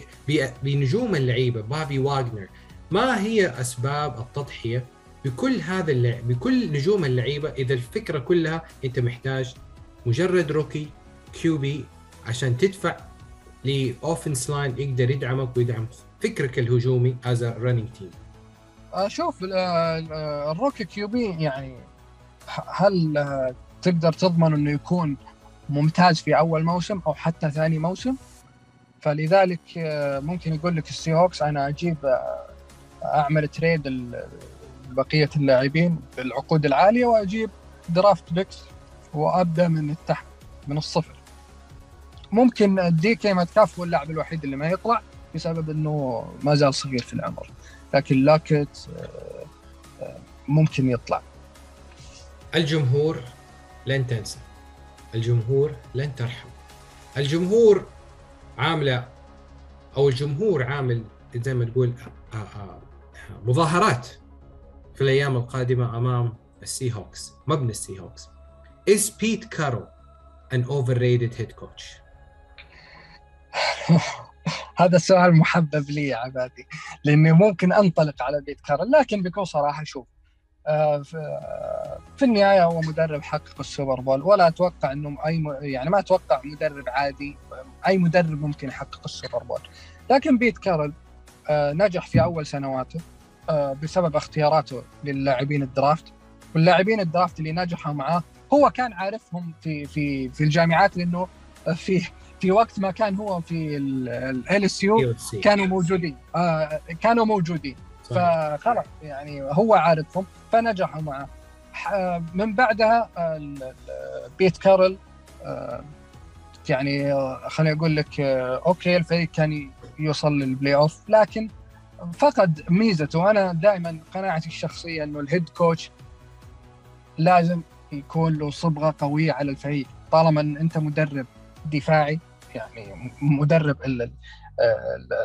بنجوم اللعيبة بابي واغنر، ما هي أسباب التضحية؟ بكل هذا اللعب بكل نجوم اللعيبة إذا الفكرة كلها أنت محتاج مجرد rookie QB عشان تدفع ل offense line يقدر يدعمك ويدعم فكرك الهجومي as running team شوف ال rookie QB يعني هل آه، تقدر تضمن إنه يكون ممتاز في أول موسم أو حتى ثاني موسم؟ فلذلك آه، ممكن يقول لك ال Seahawks أنا أجيب آه، أعمل trade بقية اللاعبين بالعقود العالية وأجيب draft picks وأبدأ من التحت من الصفر. ممكن DK Metcalf هو اللاعب الوحيد اللي ما يطلع بسبب إنه ما زال صغير في العمر. لكن لاكت آه، ممكن يطلع. الجمهور لن تنسى. الجمهور لن ترحم. الجمهور عاملة أو الجمهور عامل زي ما تقول آه، مظاهرات في الأيام القادمة أمام ال Seahawks مبنى ال Seahawks Is Pete Carroll an overrated head coach? هذا السؤال محبب لي يا عبادي لأني ممكن أنطلق على بيت كارل لكن بكل صراحة شوف آه، في النهاية هو مدرب حقق ال Super Bowl. ولا أتوقع إنه أي يعني ما أتوقع مدرب عادي أي مدرب ممكن يحقق ال Super Bowl. لكن بيت كارل آه، نجح في أول سنواته آه، بسبب اختياراته للاعبين ال draft. واللاعبين ال draft اللي نجحوا معاه هو كان عارفهم في في في الجامعات لأنه في في وقت ما كان هو في LSU كانوا موجودين. آه كانوا موجودين. فخلاص يعني هو عارفهم فنجحوا معه. من بعدها بيت كارل آه يعني خليني أقول لك آه okay الفريق كان يوصل لل playoff لكن فقد ميزته. أنا دائما قناعتي الشخصية إنه ال head coach لازم يكون له صبغة قوية على الفريق. طالما إن أنت مدرب دفاعي يعني مدرب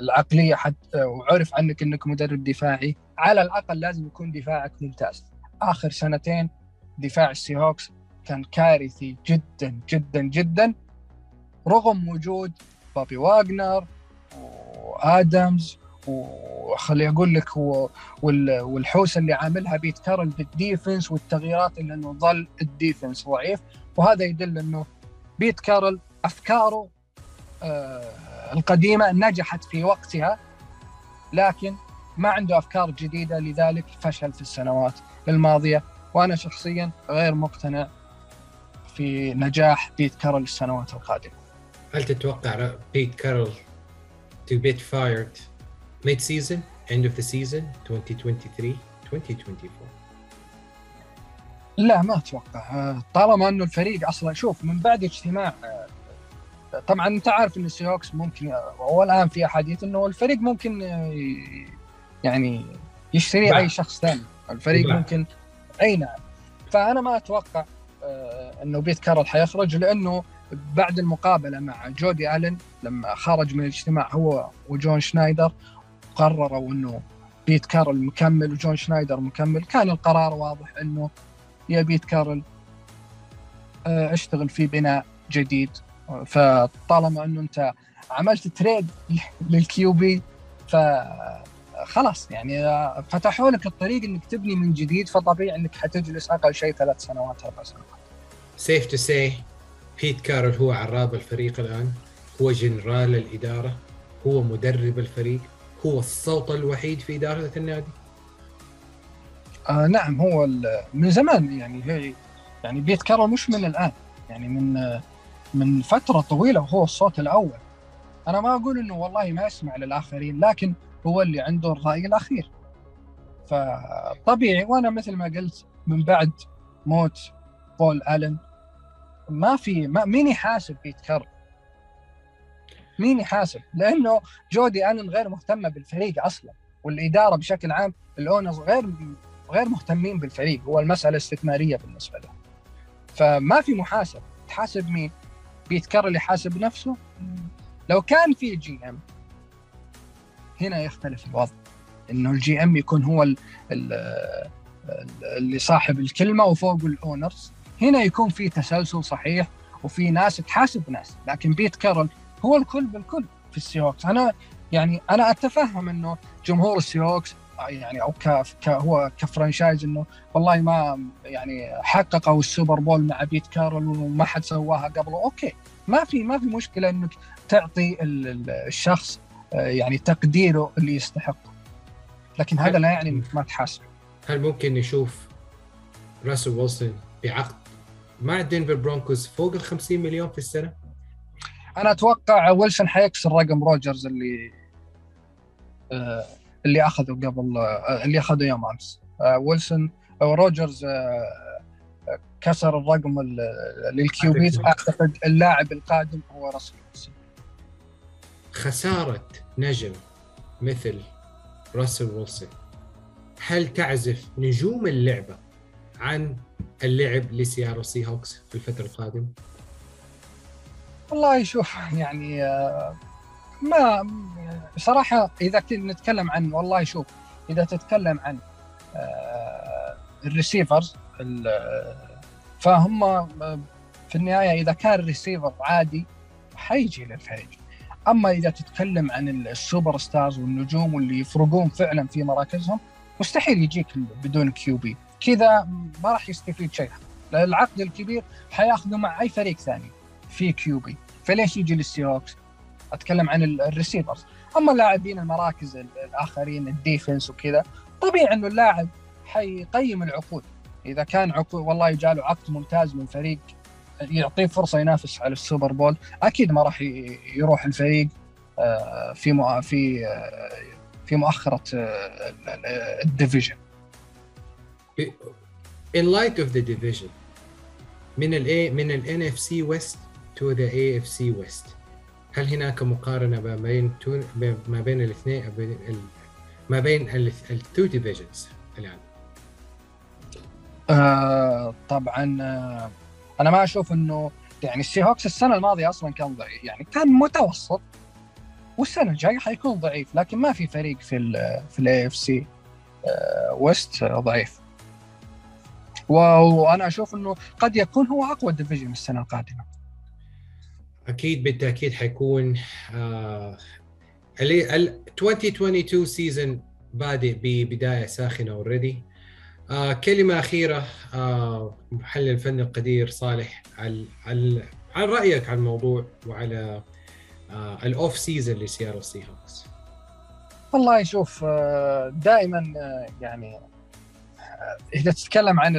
العقلية حتى وعرف عنك إنك مدرب دفاعي. على الأقل لازم يكون دفاعك ممتاز. آخر سنتين دفاع ال Seahawks كان كارثي جدا جدا جدا. رغم وجود بابي واغنر وآدمز وخلي أقول لك والحوسة اللي عاملها بيت كارل بال defense والتغييرات اللي إنه ظل ال defense ضعيف. وهذا يدل إنه بيت كارل أفكاره آه القديمة نجحت في وقتها لكن ما عنده أفكار جديدة لذلك فشل في السنوات الماضية. وأنا شخصيا غير مقتنع في نجاح بيت كارل السنوات القادمة. هل تتوقع بيت كارل to get fired mid season end of the season 2023 2024 لا ما أتوقع. طالما أنه الفريق أصلا شوف من بعد اجتماع طبعا أنت عارف إن السيوكس ممكن والآن في أحاديث إنه الفريق ممكن يعني يشتري أي شخص ثاني. الفريق بقى. ممكن أي نعم. فأنا ما أتوقع آه، إنه بيت كارل حيخرج لأنه بعد المقابلة مع جودي آلن لما خرج من الاجتماع هو وجون شنايدر قرروا إنه بيت كارل مكمل وجون شنايدر مكمل. كان القرار واضح إنه يا بيت كارل آه، أشتغل في بناء جديد. فطالما انه انت عملت trade لل QB فخلاص يعني آه، فتحوا لك الطريق انك تبني من جديد فطبيعي انك حتجلس أقل شيء ثلاث سنوات أربع سنوات. safe to say بيت كارل هو عراب الفريق الآن هو جنرال الإدارة هو مدرب الفريق هو الصوت الوحيد في إدارة النادي آه نعم هو من زمان يعني هي يعني بيت كارول مش من الآن يعني من من فترة طويلة وهو الصوت الأول. أنا ما أقول إنه والله ما يسمع للآخرين لكن هو اللي عنده الرأي الأخير. فطبيعي وأنا مثل ما قلت من بعد موت بول آلن ما في ما مين يحاسب بيت كارل مين يحاسب؟ لأنه جودي آلن غير مهتمة بالفريق أصلا والإدارة بشكل عام الأونرز غير غير مهتمين بالفريق هو المسألة استثمارية بالنسبة له. فما في محاسب. تحاسب مين؟ بيت كارل يحاسب نفسه. لو كان في GM هنا يختلف الوضع. إنه ال GM يكون هو ال ال اللي صاحب الكلمة وفوق ال owners هنا يكون في تسلسل صحيح وفي ناس تحاسب ناس. لكن بيت كارل هو الكل بالكل في ال Seahawks. أنا يعني أنا أتفهم إنه جمهور ال Seahawks يعني أو ك هو ك franchise إنه والله ما يعني حققوا ال Super Bowl مع بيت كارل وما حد سواها قبله. أوكي ما في ما في مشكلة إنك تعطي الشخص آه، يعني تقديره اللي يستحقه لكن هذا لا يعني انك ما تحاسبه هل ممكن نشوف راسل ويلسون بعقد مع دينفر برونكوز فوق ال 50 مليون في السنة؟ أنا أتوقع ويلسون حيكسر رقم روجرز اللي آه اللي اخذه قبل آه اللي اخذه يوم أمس. آه ويلسون أو روجرز آه كسر الرقم لل QBs أعتقد. اللاعب القادم هو راسل ويلسون. خسارة نجم مثل راسل ويلسون. هل تعزف نجوم اللعبة عن اللعب لسياتل Seahawks في الفترة القادمة؟ والله شوف يعني آه، ما صراحة إذا كنا نتكلم عن والله شوف إذا تتكلم عن آه، ال receivers فهم آه، في النهاية إذا كان الريسيفر عادي حيجي للفريق. أما إذا تتكلم عن ال superstars والنجوم واللي يفرقون فعلا في مراكزهم مستحيل يجيك بدون QB. كذا ما راح يستفيد شيء. العقد الكبير حياخذه مع أي فريق ثاني في QB فليش يجي لل Seahawks؟ أتكلم عن ال receivers اما اللاعبين المراكز الآخرين ال defense وكذا. طبيعي إنه اللاعب حيقيم العقود. إذا كان عقود والله جاله عقد ممتاز من فريق يعطيه فرصة ينافس على ال Super Bowl أكيد ما راح يروح الفريق آه، في في آه، في مؤخرة آه، ال division in light of the division من ال A من ال NFC West to the AFC West. هل هناك مقارنة ما بين ما بين الاثنين ما بين ال two divisions الآن؟ آه طبعا آه أنا ما أشوف إنه يعني ال Seahawks السنة الماضية أصلا كان ضعيف يعني كان متوسط والسنة الجاية حيكون ضعيف لكن ما في فريق في ال في ال AFC West ضعيف وأنا أشوف إنه قد يكون هو أقوى division السنة القادمة أكيد بالتأكيد حيكون آه ال 2022 season بادئ ببداية ساخنة already آه كلمة أخيرة آه محللنا الفني القدير صالح على على عن رأيك عن الموضوع وعلى ال off season لسياتل Seahawks والله شوف دائما يعني إذا تتكلم عن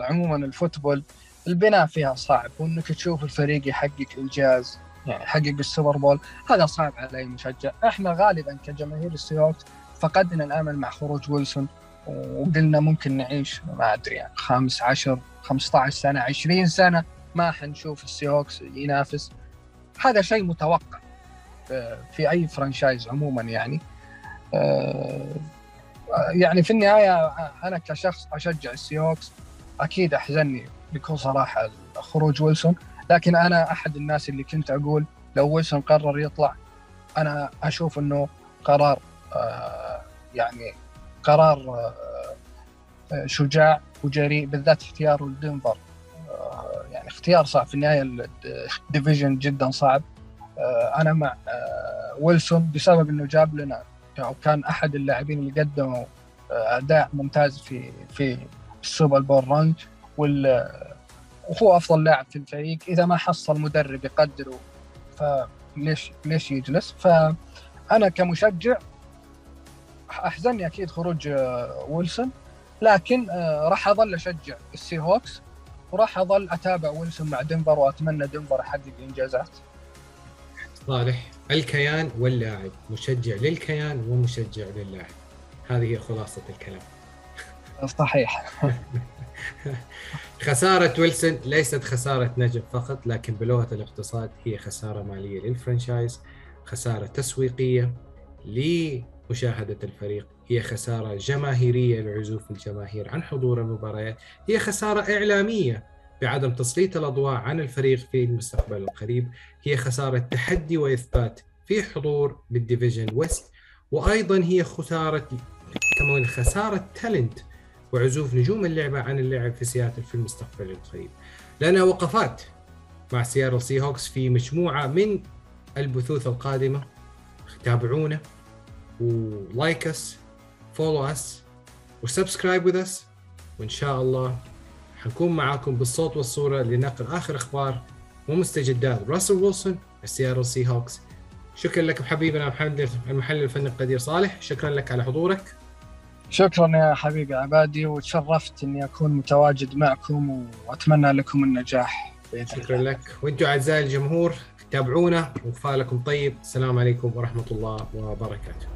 عموما ال football البناء فيها صعب وإنك تشوف الفريق يحقق إنجاز يعني يحقق ال Super Bowl هذا صعب على أي مشجع. إحنا غالبا كجماهير ال Seahawks فقدنا الأمل مع خروج ويلسون وقلنا ممكن نعيش ما أدري يعني 15 15 سنة 20 سنة ما حنشوف ال Seahawks ينافس. هذا شيء متوقع في أي franchise عموما يعني. آه، يعني في النهاية أنا كشخص أشجع ال Seahawks أكيد أحزنني بكل صراحة خروج ويلسون. لكن أنا أحد الناس اللي كنت أقول لو ويلسون قرر يطلع أنا أشوف إنه قرار آه، يعني قرار آه، شجاع وجريء بالذات اختياره لدنفر آه، يعني اختيار صعب في النهاية ال division جدا صعب. أنا مع ويلسون بسبب إنه جاب لنا أو كان أحد اللاعبين اللي قدموا أداء ممتاز في في ال Super Bowl run. وال وهو أفضل لاعب في الفريق. إذا ما حصل مدرب يقدره فليش ليش يجلس؟ فانا كمشجع احزنني أكيد خروج آه، ويلسون لكن آه، راح أظل أشجع ال Seahawks وراح أظل أتابع ويلسون مع دنفر وأتمنى دنفر يحقق إنجازات. صالح الكيان واللاعب مشجع للكيان ومشجع للاعب. هذه هي خلاصة الكلام. صحيح. خسارة ويلسون ليست خسارة نجم فقط لكن بلغة الاقتصاد هي خسارة مالية لل franchise خسارة تسويقية لمشاهدة الفريق هي خسارة جماهيرية لعزوف الجماهير عن حضور المباريات هي خسارة إعلامية بعدم تسليط الأضواء عن الفريق في المستقبل القريب هي خسارة تحدي وإثبات في حضور بال division west وأيضا هي خسارة كمان خسارة talent وعزوف نجوم اللعبة عن اللعب في سياتل في المستقبل القريب. لنا وقفات مع سياتل سي هوكس في مجموعة من البثوث القادمة. تابعونا. و like us follow us و subscribe with us وإن شاء الله حنكون معاكم بالصوت والصورة لنقل آخر أخبار ومستجدات راسل ويلسون السياتل سي هوكس. شكرا لك حبيبنا محمد المحلل الفني القدير صالح. شكرا لك على حضورك. شكرا يا حبيبي عبادي وتشرفت إني أكون متواجد معكم وأتمنى لكم النجاح شكرا لك. وأنتم أعزائي الجمهور تابعونا وكفالكم طيب. السلام عليكم ورحمة الله وبركاته.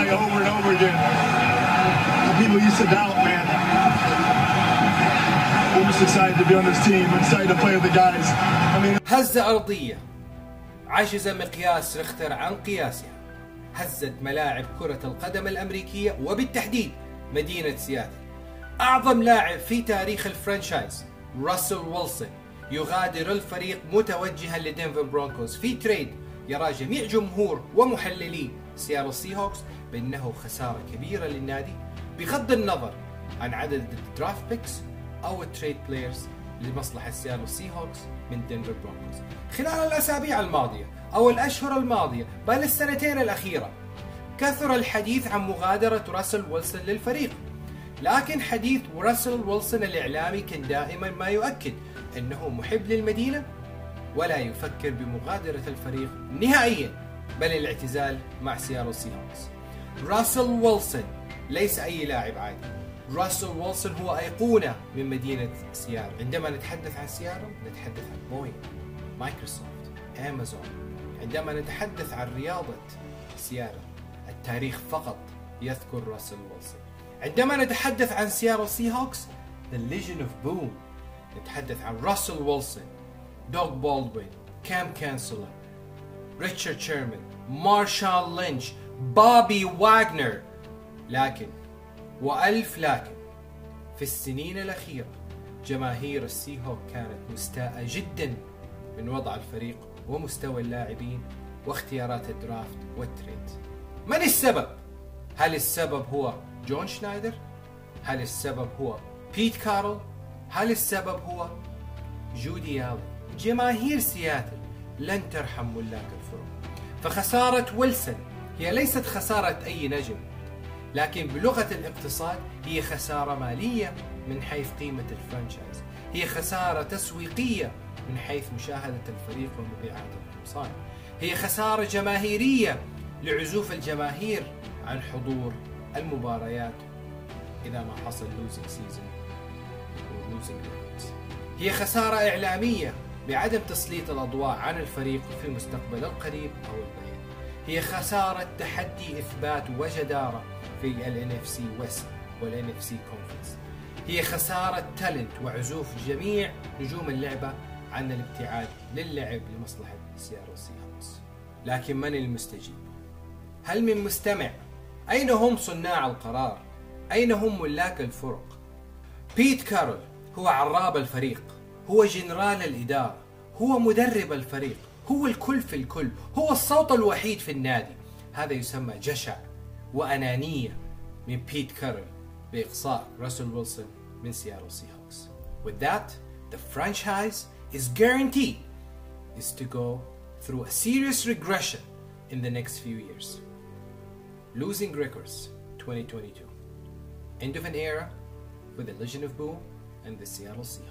Over and over again. People used to doubt me. Excited to be on this team. Excited to play with the guys. I mean, هزة أرضية عجز مقياس ريختر عن قياسها. هزت ملاعب كرة القدم الأمريكية وبالتحديد مدينة سياتل. أعظم لاعب في تاريخ ال franchise راسل ويلسون يغادر الفريق متوجها لدنفر برونكوز في trade يرى جميع جمهور ومحللي سياتل سي هوكس بأنه خسارة كبيرة للنادي بغض النظر عن عدد ال draft picks أو ال trade players لمصلحة سياتل سي هوكس من دنفر برونكوز خلال الأسابيع الماضية أو الأشهر الماضية بل السنتين الأخيرة كثر الحديث عن مغادرة راسل ويلسون للفريق. لكن حديث راسل ويلسون الإعلامي كان دائما ما يؤكد أنه محب للمدينة ولا يفكر بمغادرة الفريق نهائيا بل الاعتزال مع سياتل سي هوكس راسل ويلسون ليس أي لاعب عادي. راسل ويلسون هو أيقونة من مدينة سياتل عندما نتحدث عن سياتل نتحدث عن بوينغ مايكروسوفت أمازون. عندما نتحدث عن رياضة سياتل التاريخ فقط يذكر راسل ويلسون. عندما نتحدث عن سياتل سي هوكس The Legion of Boom. نتحدث عن راسل ويلسون دوغ بولدوين كام تشانسلر ريتشارد شيرمان مارشون لينش بابي واغنر. لكن وألف لكن في السنين الأخيرة جماهير السي هوك كانت مستاءة جدا من وضع الفريق ومستوى اللاعبين واختيارات ال draft وال trade من السبب؟ هل السبب هو جون شنايدر؟ هل السبب هو بيت كارل؟ هل السبب هو جودي آلن؟ جماهير سياتل لن ترحم ملاك الفرق فخسارة ويلسون هي ليست خسارة أي نجم لكن بلغة الاقتصاد هي خسارة مالية من حيث قيمة الفرانشايز هي خسارة تسويقية من حيث مشاهدة الفريق ومبيعات القمصان هي خسارة جماهيرية لعزوف الجماهير عن حضور المباريات إذا ما حصل losing season و losing هي خسارة إعلامية بعدم تسليط الأضواء عن الفريق في المستقبل القريب أو البعيد. هي خسارة تحدي إثبات وجدارة في ال NFC West وال NFC Conference هي خسارة talent وعزوف جميع نجوم اللعبة عن الابتعاد للعب لمصلحة سياتل سي لكن من المستجيب؟ هل من مستمع؟ أين هم صناع القرار؟ أين هم ملاك الفرق؟ بيت كارول هو عراب الفريق هو جنرال الإدارة هو مدرب الفريق هو الكل في الكل هو الصوت الوحيد في النادي هذا يسمى جشع وأنانية من بيت كارول بإقصاء راسل ويلسون من سيارو سي هوكس With that, the franchise is guaranteed is to go through a serious regression in the next few years. Losing records 2022. End of an era for the Legion of Boom and the Seattle Seahawks.